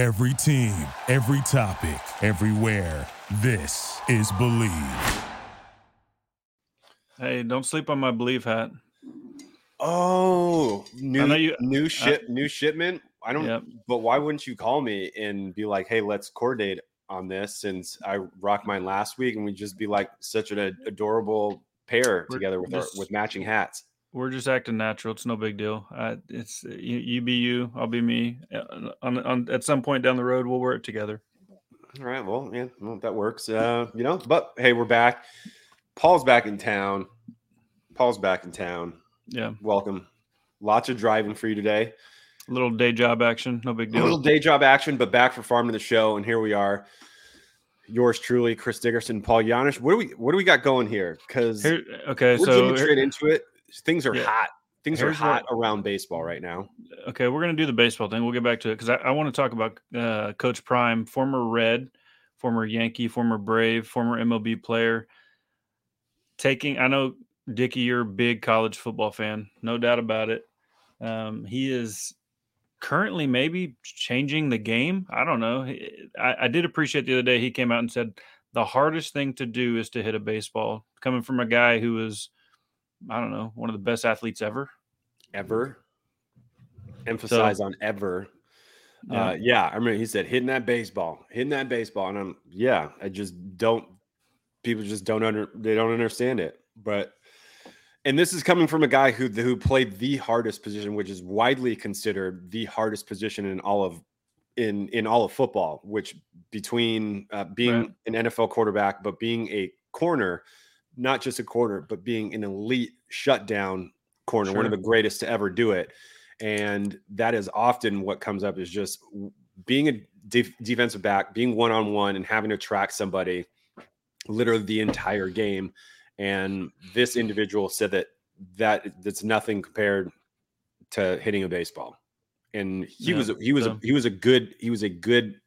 Every team, every topic, everywhere. This is Bleav. Hey, don't sleep on my Bleav hat. Oh, new you- new ship, new shipment. I don't. Yep. But why wouldn't you call me and be like, "Hey, let's coordinate on this"? Since I rocked mine last week, and we just be like such an adorable pair We're together with our, with matching hats. We're just acting natural. It's no big deal. Uh, it's you, you be you, I'll be me. Uh, On, on at some point down the road, we'll work together. All right. Well, yeah, well, that works. Uh, you know, but hey, we're back. Paul's back in town. Paul's back in town. Yeah, Welcome. Lots of driving for you today. a little day job action, no big deal. A little day job action, but back for farming the show, and here we are. Yours truly, Chris Dickerson, Paul Janish. What do we what do we got going here? Because Here, okay, we're so straight into it. Things are Yeah. hot. Things are hot what- around baseball right now. okay, we're gonna do the baseball thing. We'll get back to it because I, I want to talk about uh, Coach Prime, former Red, former Yankee, former Brave, former MLB player. Taking, I know Dickie, you're a big college football fan, no doubt about it. Um, he is currently maybe changing the game. I don't know. I, I did appreciate the other day he came out and said the hardest thing to do is to hit a baseball. Coming from a guy who was, I don't know, one of the best athletes ever. Ever. Emphasize on ever. Yeah. Uh, yeah, I remember he said hitting that baseball, hitting that baseball, and I'm yeah, I just don't. People just don't under they don't understand it, but and this is coming from a guy who who played the hardest position, which is widely considered the hardest position in all of in in all of football. Which between uh, being Right. an NFL quarterback, but being a corner, not just a corner, but being an elite shutdown corner, one of the greatest to ever do it. And that is often what comes up is just being a def- defensive back being one-on-one and having to track somebody literally the entire game. And this individual said that that that's nothing compared to hitting a baseball. And he Yeah, was he was a, so- he was a good he was a good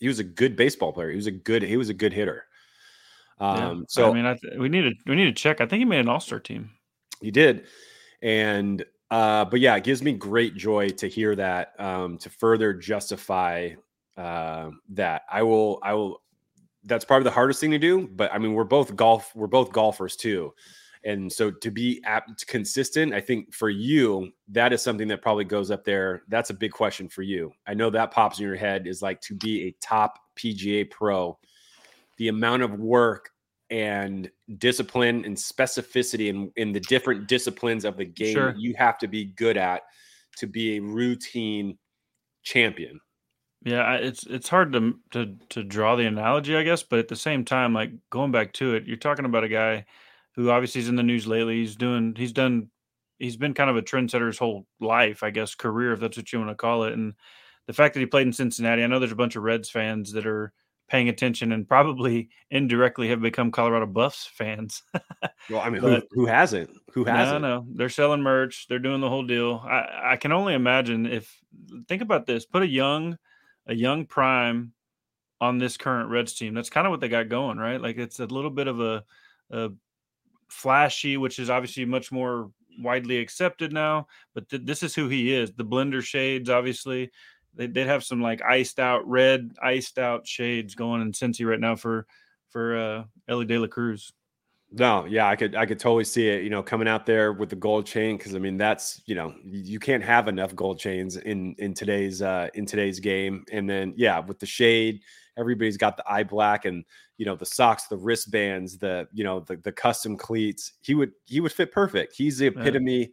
he was a good baseball player. He was a good he was a good hitter Yeah. um so I mean, I th- we need to we need to check. I think he made an All Star team. He did. And uh, but yeah, it gives me great joy to hear that um, to further justify uh, that. I will I will that's probably the hardest thing to do, but I mean we're both golf we're both golfers too. And so to be apt consistent, I think for you, that is something that probably goes up there. That's a big question for you. I know that pops in your head is like to be a top PGA pro, the amount of work and discipline and specificity in, in the different disciplines of the game Sure. you have to be good at to be a routine champion. Yeah, it's it's hard to to to draw the analogy, I guess, but at the same time, like going back to it, you're talking about a guy who obviously is in the news lately. He's doing he's done he's been kind of a trendsetter his whole life, I guess, career, if that's what you want to call it. And the fact that he played in Cincinnati, I know there's a bunch of Reds fans that are paying attention and probably indirectly have become Colorado Buffs fans. Well, I mean, who, who hasn't? Who hasn't? no, they're selling merch. They're doing the whole deal. I, I can only imagine if think about this. Put a young, a young prime on this current Reds team. That's kind of what they got going, right? Like it's a little bit of a, a flashy, which is obviously much more widely accepted now. But th- this is who he is. The blender shades, obviously, they they'd have some like iced out red, iced out shades going in Cincy right now for for uh, Elly De La Cruz. No, yeah, I could I could totally see it, you know, coming out there with the gold chain because I mean that's you know you can't have enough gold chains in in today's uh in today's game, and then yeah, with the shade, everybody's got the eye black and you know the socks, the wristbands, the you know the the custom cleats. He would he would fit perfect. He's the Yeah. epitome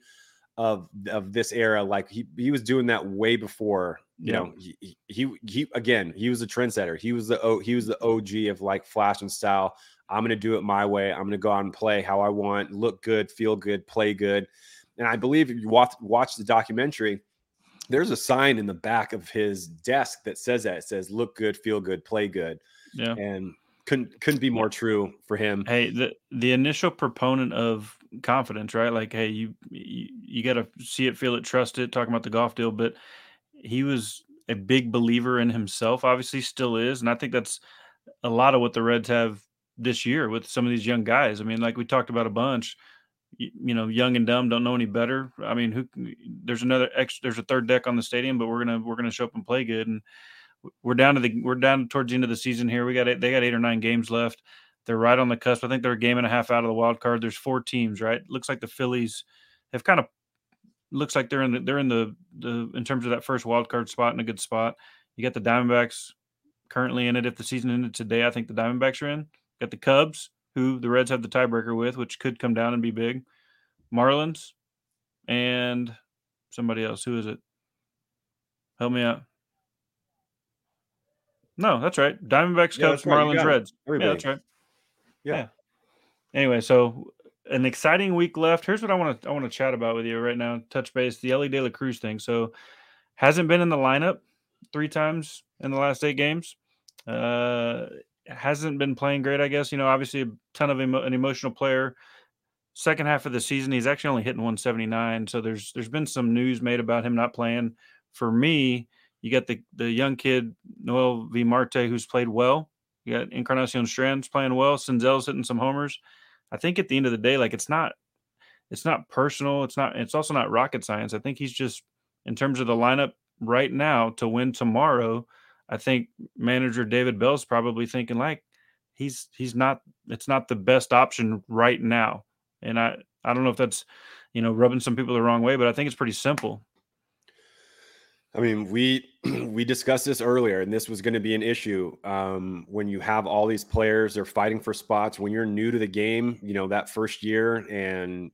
of of this era. Like he he was doing that way before. You Yeah. know, he, he he again. He was a trendsetter. He was the o, he was the OG of like flash and style. I'm going to do it my way. I'm going to go out and play how I want, look good, feel good, play good. And I believe if you watch, watch the documentary, there's a sign in the back of his desk that says that. It says, look good, feel good, play good. Yeah. And couldn't couldn't be more true for him. Hey, the the initial proponent of confidence, right? Like, hey, you you, you got to see it, feel it, trust it. Talking about the golf deal, but he was a big believer in himself. Obviously, still is, and I think that's a lot of what the Reds have this year with some of these young guys. I mean, like we talked about a bunch. You, you know, young and dumb don't know any better. I mean, who? There's another extra. There's a third deck on the stadium, but we're gonna we're gonna show up and play good. And we're down to the we're down towards the end of the season here. We got it. They got eight or nine games left. They're right on the cusp. I think they're a game and a half out of the wild card. There's four teams, right? Looks like the Phillies have kind of looks like they're in the they're in the the in terms of that first wild card spot in a good spot. You got the Diamondbacks currently in it. If the season ended today, I think the Diamondbacks are in. Got the Cubs, who the Reds have the tiebreaker with, which could come down and be big. Marlins and somebody else. Who is it? Help me out. No, that's right. Diamondbacks, Yeah, Cubs, right. Marlins. Reds. Everybody. Yeah, that's right. Yeah. Anyway, so an exciting week left. Here's what I want to I want to chat about with you right now. Touch base the Elly De La Cruz thing. So hasn't been in the lineup three times in the last eight games. Uh, hasn't been playing great. I guess you know obviously a ton of emo- an emotional player. Second half of the season, he's actually only hitting 179. So there's there's been some news made about him not playing. For me, you got the the young kid Noelvi Marte who's played well. You got Encarnacion Strand's playing well. Senzel's hitting some homers. I think at the end of the day, like it's not it's not personal. It's not it's also not rocket science. I think he's just in terms of the lineup right now to win tomorrow. I think manager David Bell's probably thinking like he's he's not it's not the best option right now. And I I don't know if that's you know rubbing some people the wrong way, but I think it's pretty simple. I mean, we we discussed this earlier, and this was going to be an issue um, when you have all these players. They're fighting for spots. When you're new to the game, you know that first year, and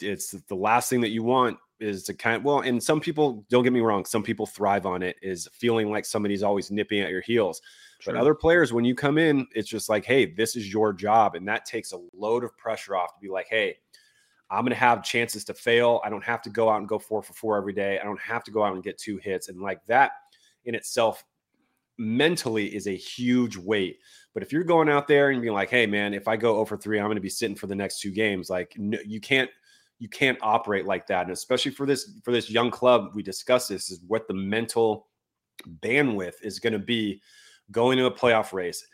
it's the last thing that you want is to kind of well. And some people don't get me wrong. Some people thrive on it. Is feeling like somebody's always nipping at your heels. But other players, when you come in, it's just like, hey, this is your job, and that takes a load of pressure off to be like, hey, I'm going to have chances to fail. I don't have to go out and go four for four every day. I don't have to go out and get two hits. And like that in itself, mentally is a huge weight. But if you're going out there and being like, hey, man, if I go over three, I'm going to be sitting for the next two games, like no, you can't. You can't operate like that, and especially for this for this young club, we discussed this is what the mental bandwidth is going to be going to a playoff race,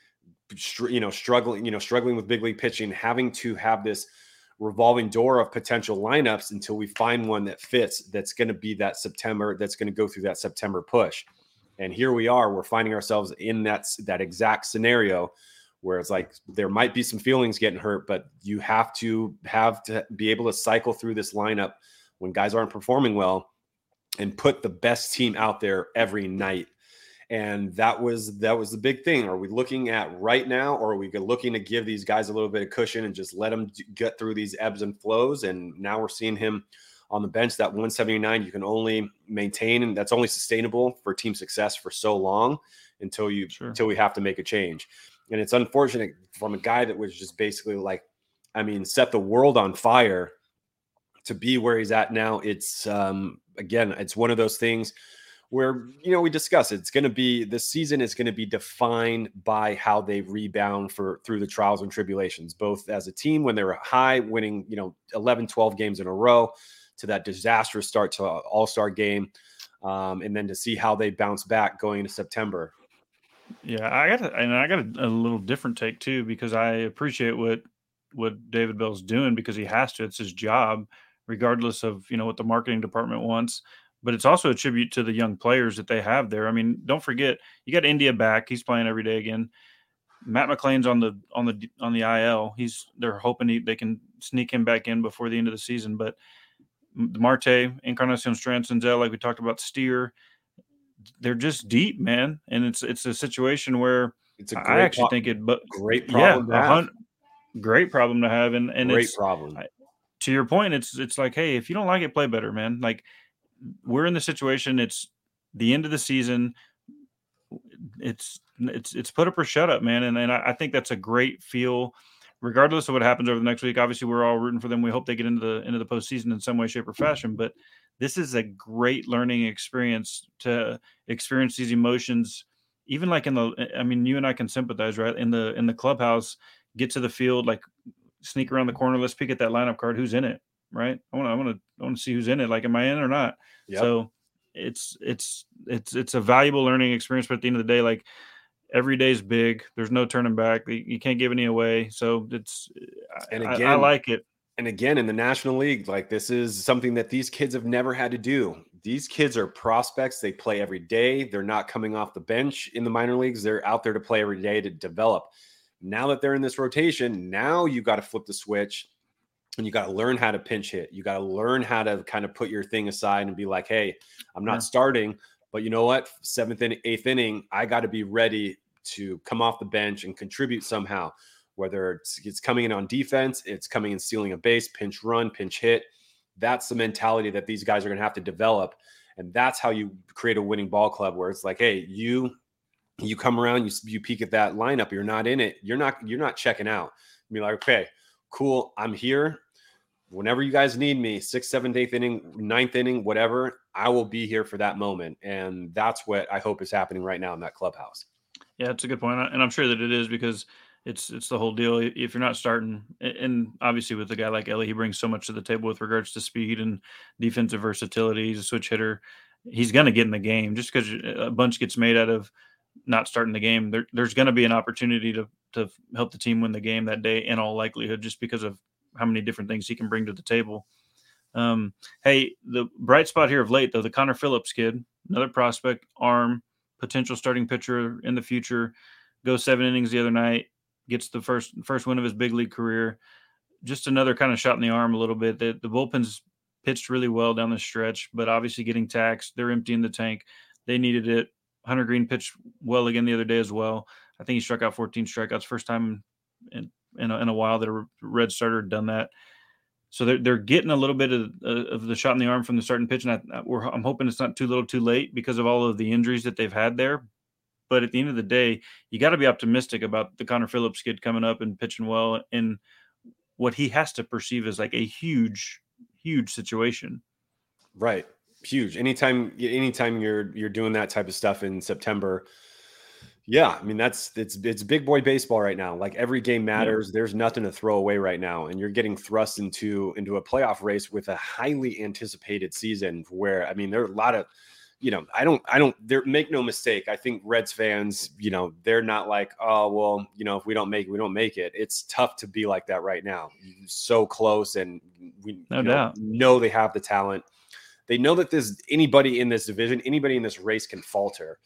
you know, struggling, you know, struggling with big league pitching, having to have this revolving door of potential lineups until we find one that fits that's going to be that September that's going to go through that September push. And here we are, we're finding ourselves in that that exact scenario where it's like there might be some feelings getting hurt, but you have to have to be able to cycle through this lineup when guys aren't performing well and put the best team out there every night and that was that was the big thing. Are we looking at right now or are we looking to give these guys a little bit of cushion and just let them get through these ebbs and flows? And now we're seeing him on the bench that 179 you can only maintain and that's only sustainable for team success for so long until you Sure. until we have to make a change. And it's unfortunate from a guy that was just basically like i mean set the world on fire to be where he's at now. It's um again it's one of those things where you know we discuss it. it's going to be the season is going to be defined by how they rebound for through the trials and tribulations both as a team when they were high winning you know 11 12 games in a row to that disastrous start to all-star game um, and then to see how they bounce back going into september Yeah, I got a, and I got a, a little different take too because I appreciate what what David Bell's doing because he has to. It's his job, regardless of you know what the marketing department wants. But it's also a tribute to the young players that they have there. I mean, don't forget you got India back; he's playing every day again. Matt McLain's on the on the on the IL. He's they're hoping he, they can sneak him back in before the end of the season. But Marte, Encarnacion Strand, Senzel, like we talked about, Steer, they're just deep, man. And it's it's a situation where it's a great, I actually pro- think it, but great yeah, problem to have. hun- great problem to have, and and great it's problem I- to your point. It's it's like, hey, if you don't like it, play better, man. Like we're in the situation. It's the end of the season. It's it's it's put up or shut up, man. And and I, I think that's a great feel, regardless of what happens over the next week. Obviously, we're all rooting for them. We hope they get into the into the postseason in some way, shape, or fashion. But this is a great learning experience to experience these emotions even like in the i mean you and i can sympathize right in the in the clubhouse get to the field like sneak around the corner let's peek at that lineup card who's in it right i want to i want to i want to see who's in it like am i in or not Yep. so it's it's it's it's a valuable learning experience but at the end of the day like every day's big there's no turning back you can't give any away so it's And I- I, again, like it and again in the National League, like this is something that these kids have never had to do. These kids are prospects. They play every day. They're not coming off the bench in the minor leagues. They're out there to play every day to develop. Now that they're in this rotation, now you got to flip the switch and you got to learn how to pinch hit. You got to learn how to kind of put your thing aside and be like, hey, I'm not yeah. starting, but you know what? Seventh and eighth inning, I got to be ready to come off the bench and contribute somehow. Whether it's, it's coming in on defense, it's coming in stealing a base, pinch run, pinch hit. That's the mentality that these guys are going to have to develop. And that's how you create a winning ball club where it's like, hey, you you come around, you you peek at that lineup, you're not in it, you're not you're not checking out. Be like, okay, cool, I'm here. Whenever you guys need me, sixth, seventh, eighth inning, ninth inning, whatever, I will be here for that moment. And that's what I hope is happening right now in that clubhouse. Yeah, it's a good point, and I'm sure that it is because it's it's the whole deal. If you're not starting, and obviously with a guy like Elly, he brings so much to the table with regards to speed and defensive versatility. He's a switch hitter. He's going to get in the game just because uh, a bunch gets made out of not starting the game. There, there's going to be an opportunity to to help the team win the game that day in all likelihood, just because of how many different things he can bring to the table. Um, hey, the bright spot here of late though, the Connor Phillips kid, another prospect, arm, potential starting pitcher in the future, goes seven innings the other night, gets the first first win of his big league career. Just another kind of shot in the arm a little bit. The, the bullpen's pitched really well down the stretch, but obviously getting taxed. They're emptying the tank. They needed it. Hunter Greene pitched well again the other day as well. I think he struck out 14 strikeouts, first time in in a, in a while that a red starter done that. So they're they're getting a little bit of, uh, of the shot in the arm from the starting pitch, and I, am hoping it's not too little, too late because of all of the injuries that they've had there. But at the end of the day, you got to be optimistic about the Connor Phillips kid coming up and pitching well in what he has to perceive as like a huge, huge situation. Right, huge. Anytime, anytime you're you're doing that type of stuff in September, yeah, I mean that's it's it's big boy baseball right now. Like every game matters. Yeah. There's nothing to throw away right now, and you're getting thrust into into a playoff race with a highly anticipated season. Where I mean, there are a lot of, you know, I don't I don't there make no mistake. I think Reds fans, you know, they're not like, oh well, you know, if we don't make it, we don't make it. It's tough to be like that right now. So close, and we no doubt know, know they have the talent. They know that there's anybody in this division, anybody in this race can falter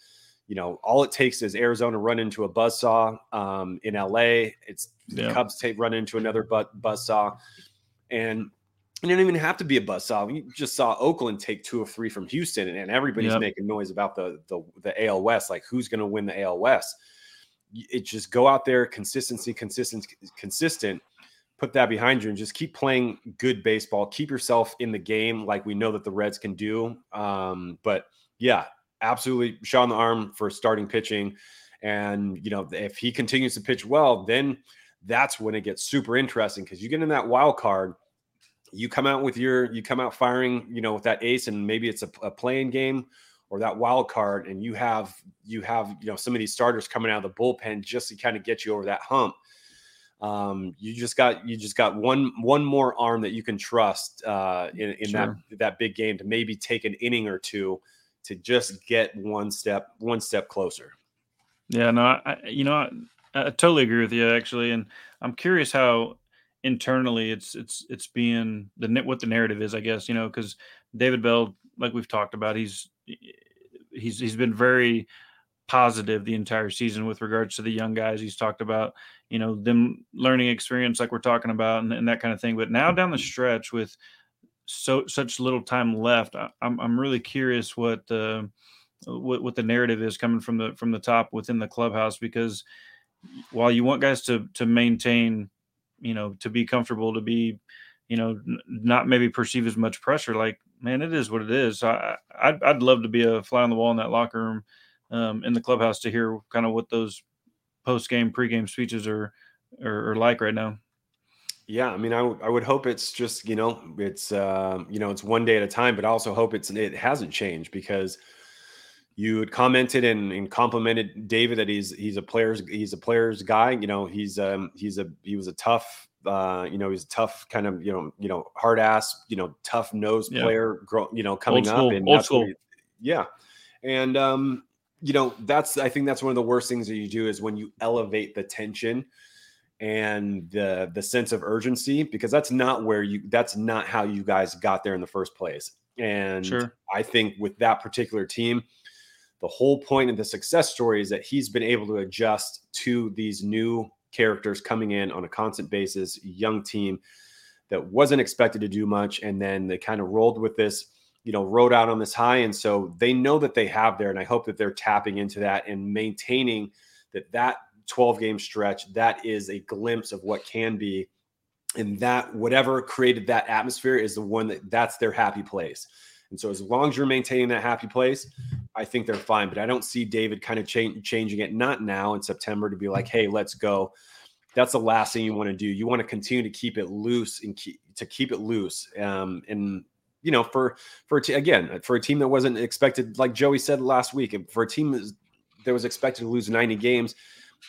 you know, all it takes is Arizona run into a buzzsaw um, in LA. It's yeah. the Cubs take run into another but buzzsaw, and you don't even have to be a buzzsaw. You just saw Oakland take two or three from Houston, and, and everybody's yep. making noise about the the the AL West, like who's going to win the AL West. It just go out there, consistency, consistent, consistent. Put that behind you and just keep playing good baseball. Keep yourself in the game, like we know that the Reds can do. Um, but yeah, absolutely shot on the arm for starting pitching. And, you know, if he continues to pitch well, then that's when it gets super interesting because you get in that wild card. You come out with your, you come out firing, you know, with that ace, and maybe it's a, a playing game or that wild card, and you have, you have, you know, some of these starters coming out of the bullpen just to kind of get you over that hump. Um, you just got you just got one one more arm that you can trust uh, in, in sure. that that big game to maybe take an inning or two to just get one step one step closer. Yeah, no, I, you know, I, I totally agree with you actually, and I'm curious how internally it's it's it's being the what the narrative is, I guess, you know, because David Bell, like we've talked about, he's he's he's been very positive the entire season with regards to the young guys. He's talked about, you know, them learning experience like we're talking about and, and that kind of thing. But now down the stretch with so such little time left. I, am I'm, I'm really curious what the what, what the narrative is coming from the from the top within the clubhouse because while you want guys to to maintain, you know, to be comfortable, to be, you know, n- not maybe perceive as much pressure. Like, man, it is what it is. I I'd, I'd love to be a fly on the wall in that locker room, um, in the clubhouse to hear kind of what those post game, pre game speeches are, are are like right now. Yeah, I mean, I, w- I would hope it's just you know it's uh, you know it's one day at a time, but I also hope it's it hasn't changed because you had commented and, and complimented David that he's he's a player's he's a player's guy. You know, he's um he's a he was a tough uh you know he's a tough kind of you know you know hard ass you know tough nose yeah. player grow you know coming up and old school. He, yeah, and um you know that's I think that's one of the worst things that you do is when you elevate the tension and the the sense of urgency because that's not where you that's not how you guys got there in the first place. And Sure. I think with that particular team, the whole point of the success story is that he's been able to adjust to these new characters coming in on a constant basis, young team that wasn't expected to do much. And then they kind of rolled with this, you know, rode out on this high. And so they know that they have there. And I hope that they're tapping into that and maintaining that that 12 game stretch, that is a glimpse of what can be. And that whatever created that atmosphere is the one that that's their happy place. And so as long as you're maintaining that happy place, I think they're fine. But I don't see David kind of cha- changing it, not now in September to be like, hey, let's go. That's the last thing you want to do. You want to continue to keep it loose and keep, to keep it loose. Um, and you know, for for a again for a team that wasn't expected, like Joey said last week, for a team that was expected to lose 90 games,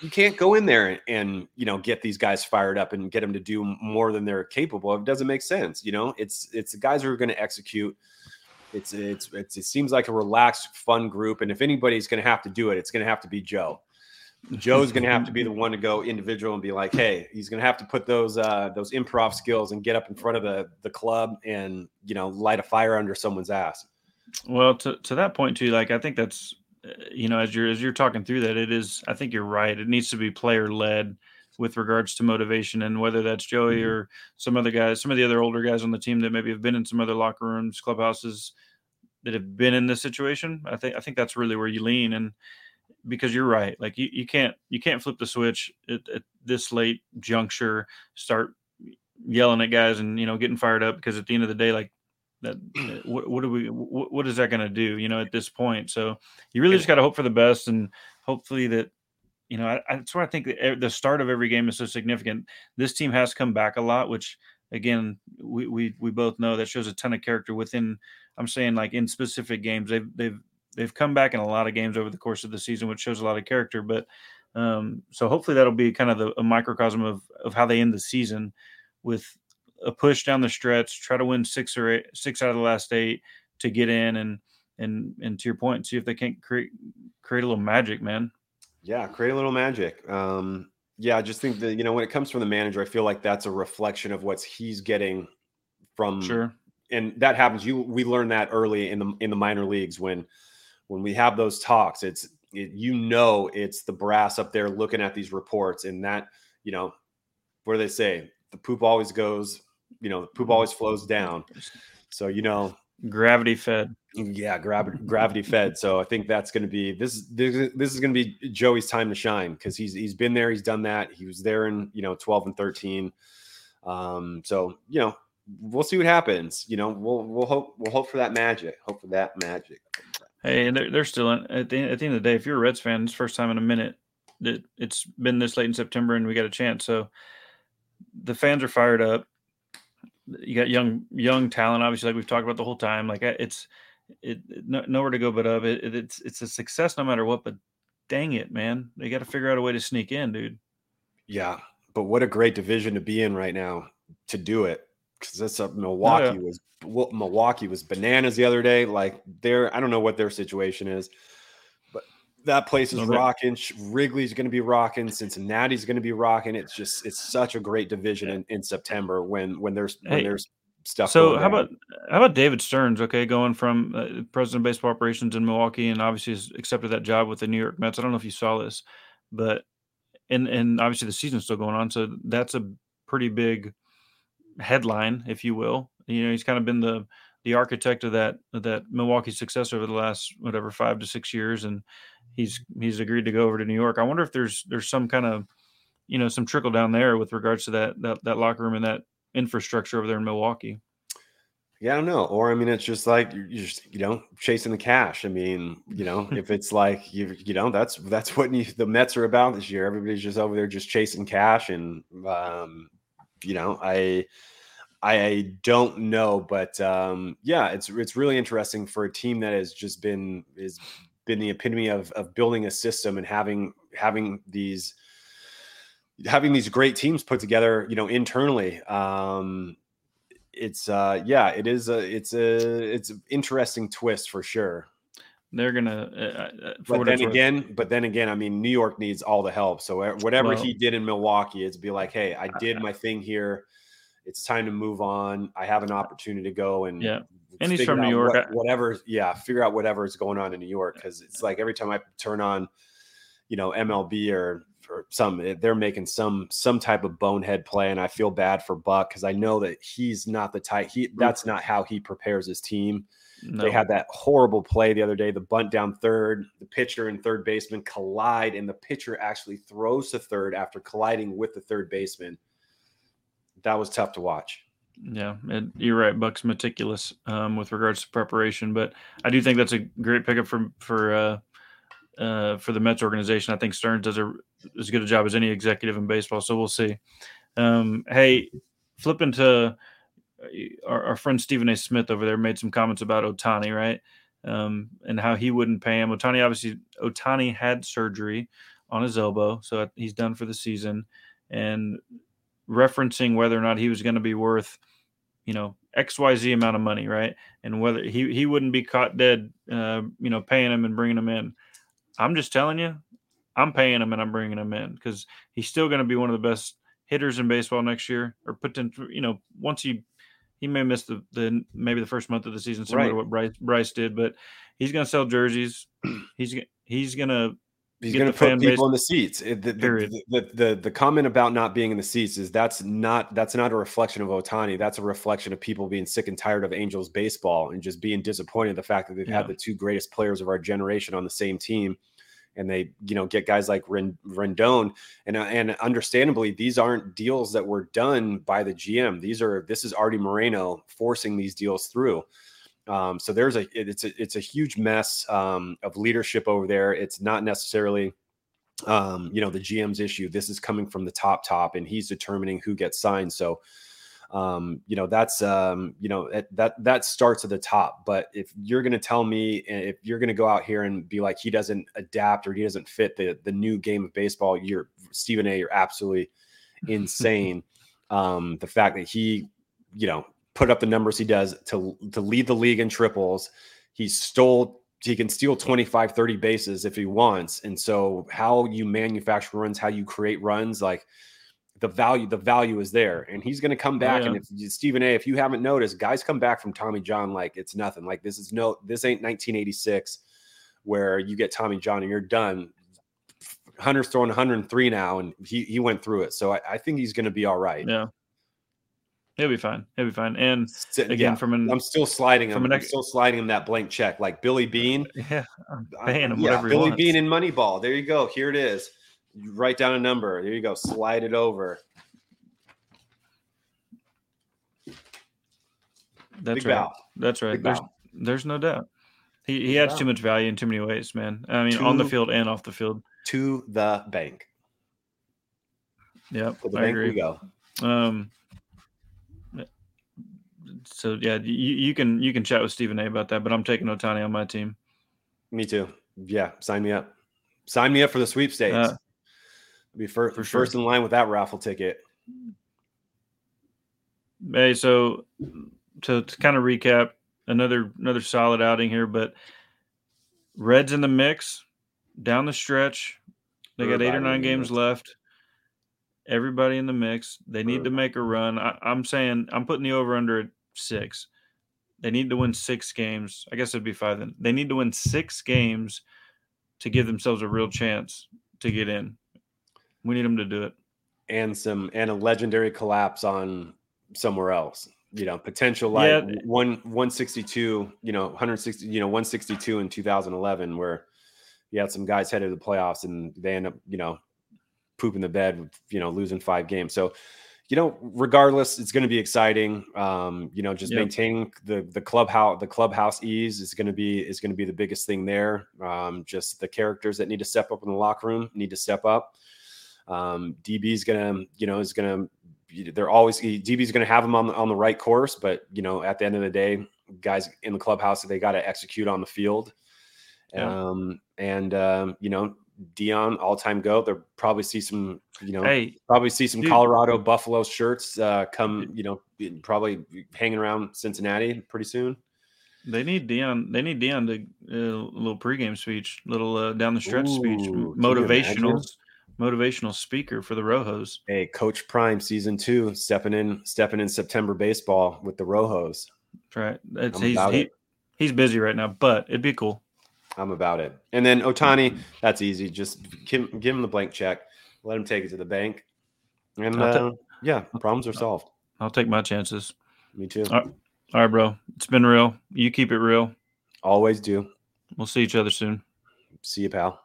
you can't go in there and, you know get these guys fired up and get them to do more than they're capable of. It doesn't make sense. You know, it's it's the guys who are going to execute. It's, it's it's it seems like a relaxed, fun group, and if anybody's going to have to do it, it's going to have to be Joe. Joe's going to have to be the one to go individual and be like, hey, he's going to have to put those uh, those improv skills and get up in front of the the club and you know light a fire under someone's ass. Well, to to that point too, like I think that's you know as you're as you're talking through that, it is. I think you're right. It needs to be player led with regards to motivation, and whether that's Joey Mhm. or some other guys, some of the other older guys on the team that maybe have been in some other locker rooms, clubhouses that have been in this situation. I think I think that's really where you lean, and because you're right, like you, you can't you can't flip the switch at, at this late juncture, start yelling at guys and you know getting fired up because at the end of the day, like that what, what do we what, what is that going to do you know at this point? So you really just got to hope for the best and hopefully that you know I, I, that's why i think the start of every game is so significant. This team has come back a lot which again we we, we both know that shows a ton of character within i'm saying like in specific games. They've they've they've come back in a lot of games over the course of the season which shows a lot of character but um so hopefully that'll be kind of the, a microcosm of of how they end the season with a push down the stretch, try to win six or eight, six out of the last eight to get in, and and and to your point, see if they can't create create a little magic, man. Yeah, create a little magic. Um, yeah, I just think that you know when it comes from the manager, I feel like that's a reflection of what he's getting from Sure, and that happens. You we learned that early in the in the minor leagues when when we have those talks. It's it, you know it's the brass up there looking at these reports, and that you know what do they say? The poop always goes. You know, the poop always flows down. So you know, gravity fed. yeah, gravity gravity fed. So I think that's going to be this. This, this is going to be Joey's time to shine because he's he's been there, he's done that. He was there in you know twelve and thirteen. Um, so you know we'll see what happens. You know we'll we'll hope we'll hope for that magic. Hope for that magic. Hey, and they're, they're still in, at the at the end of the day. If you're a Reds fan, it's the first time in a minute that it's been this late in September, and we got a chance. So the fans are fired up. You got young young talent, obviously, like we've talked about the whole time. Like uh, it's it, it no, nowhere to go but up. It, it, it's it's a success no matter what. But dang it, man, they got to figure out a way to sneak in, dude. Yeah, but what a great division to be in right now to do it because that's up Milwaukee was well, Milwaukee was bananas the other day. Like they're I don't know what their situation is, that place is rocking. Wrigley's going to be rocking. Cincinnati's going to be rocking. It's just it's such a great division in, in September when when there's when Hey, there's stuff. So how about how about David Stearns? Okay, going from uh, president of baseball operations in Milwaukee, and obviously has accepted that job with the New York Mets. I don't know if you saw this, but and and obviously the season's still going on, so that's a pretty big headline, if you will. You know, he's kind of been the the architect of that of that Milwaukee success over the last whatever five to six years, and he's he's agreed to go over to New York. I wonder if there's there's some kind of you know some trickle down there with regards to that that that locker room and that infrastructure over there in Milwaukee. Yeah, I don't know. Or I mean, it's just like you're you're just you know chasing the cash. I mean, you know, if it's like you you know that's that's what you, the Mets are about this year. Everybody's just over there just chasing cash, and um, you know, I I don't know, but um, yeah, it's it's really interesting for a team that has just been is been the epitome of of building a system and having having these having these great teams put together, you know, internally. Um, it's uh yeah it is a it's a it's an interesting twist for sure they're gonna. Uh, uh for but then again, but then again, I mean, New York needs all the help. So whatever well, he did in Milwaukee, it's be like, hey, I did my thing here. It's time to move on. I have an opportunity to go and yeah. And he's from New York. What, whatever, yeah, figure out whatever is going on in New York because it's like every time I turn on, you know, MLB or or some eh, they're making some some type of bonehead play and i feel bad for buck because i know that he's not the type he that's not how he prepares his team no. they had that horrible play the other day the bunt down third the pitcher and third baseman collide and the pitcher actually throws to third after colliding with the third baseman that was tough to watch yeah, it, you're right. Buck's meticulous um, with regards to preparation, but I do think that's a great pickup for for uh, uh, for the Mets organization. I think Stearns does a, as good a job as any executive in baseball. So we'll see. Um, hey, flipping to uh, our, our, friend Stephen A. Smith over there made some comments about Ohtani, right? Um, and how he wouldn't pay him. Ohtani obviously Ohtani had surgery on his elbow, so he's done for the season. And referencing whether or not he was going to be worth, you know, X Y Z amount of money, right? And whether he he wouldn't be caught dead, uh, you know, paying him and bringing him in. I'm just telling you, I'm paying him and I'm bringing him in because he's still going to be one of the best hitters in baseball next year. Or potential, you know, once he he may miss the, the maybe the first month of the season, similar right. to what Bryce Bryce did, but he's going to sell jerseys. He's he's going to He's going to put people in the seats. The, the, the, the, the, comment about not being in the seats is that's not that's not a reflection of Ohtani. That's a reflection of people being sick and tired of Angels baseball and just being disappointed the fact that they've yeah. had the two greatest players of our generation on the same team, and they you know get guys like Rendon and uh, and understandably these aren't deals that were done by the GM. These are this is Artie Moreno forcing these deals through. Um, so there's a it's a it's a huge mess um, of leadership over there. It's not necessarily um, you know the GM's issue. This is coming from the top top, and he's determining who gets signed. So um, you know that's um, you know that that starts at the top. But if you're going to tell me if you're going to go out here and be like he doesn't adapt or he doesn't fit the the new game of baseball, you're Stephen A. You're absolutely insane. um, the fact that he you know put up the numbers he does to to lead the league in triples. He stole he can steal 25 30 bases if he wants. And so how you manufacture runs how you create runs like the value the value is there. And he's going to come back oh, yeah. and if stephen a if you haven't noticed guys come back from tommy john like it's nothing. Like this is no this ain't 1986 where you get tommy john and you're done. Hunter's throwing 103 now and he he went through it. So i, I think he's going to be all right. Yeah He'll be fine. He'll be fine. And again, yeah, from an I'm still sliding him. I'm still sliding him that blank check, like Billy Beane. Yeah, I'm paying him yeah, Billy Beane in Moneyball. There you go. Here it is. You write down a number. There you go. Slide it over. That's Big right. Bow. That's right. Big there's bow. there's no doubt. He he adds too much value in too many ways, man. I mean, to, on the field and off the field. To the bank. Yep. To the I bank agree. we go. Um so yeah, you, you can you can chat with Stephen A about that, but I'm taking Ohtani on my team. Me too. Yeah, sign me up. Sign me up for the sweepstakes. Uh, be first, for sure. first in line with that raffle ticket. Hey, so to, to kind of recap, another another solid outing here, but Reds in the mix down the stretch. They got eight or nine games left. Everybody in the mix. They need to make a run. I, am saying I'm putting the over under at six. They need to win six games. I guess it'd be five then. They need to win six games to give themselves a real chance to get in. We need them to do it. And some and a legendary collapse on somewhere else. You know, potential like yeah. one 162, you know, 160, you know, 162 in 2011, where you had some guys headed to the playoffs and they end up, you know, pooping the bed, you know, losing five games. So you know, regardless, it's going to be exciting. Um, you know, just yep. maintaining the the clubhouse the clubhouse ease is going to be is going to be the biggest thing there. Um, just the characters that need to step up in the locker room need to step up. Um, DB is going to, you know, is going to. They're always DB is going to have them on the on the right course, but you know, at the end of the day, guys in the clubhouse they got to execute on the field. Yeah. Um, and um, you know, Deion all time go. They'll probably see some, you know, hey, probably see some dude. Colorado Buffalo shirts uh, come, you know, probably hanging around Cincinnati pretty soon. They need Deion. They need Deion to uh, a little pregame speech, little uh, down the stretch Ooh, speech, motivational, motivational speaker for the Rojos. Hey, Coach Prime season two, stepping in, stepping in September baseball with the Rojos. That's right. That's, he's he, he's busy right now, but it'd be cool. I'm about it. And then Ohtani, that's easy. Just give, give him the blank check, let him take it to the bank, and uh, yeah, problems are solved. I'll take my chances. Me too. All right. All right, bro. It's been real. You keep it real. Always do. We'll see each other soon. See you, pal.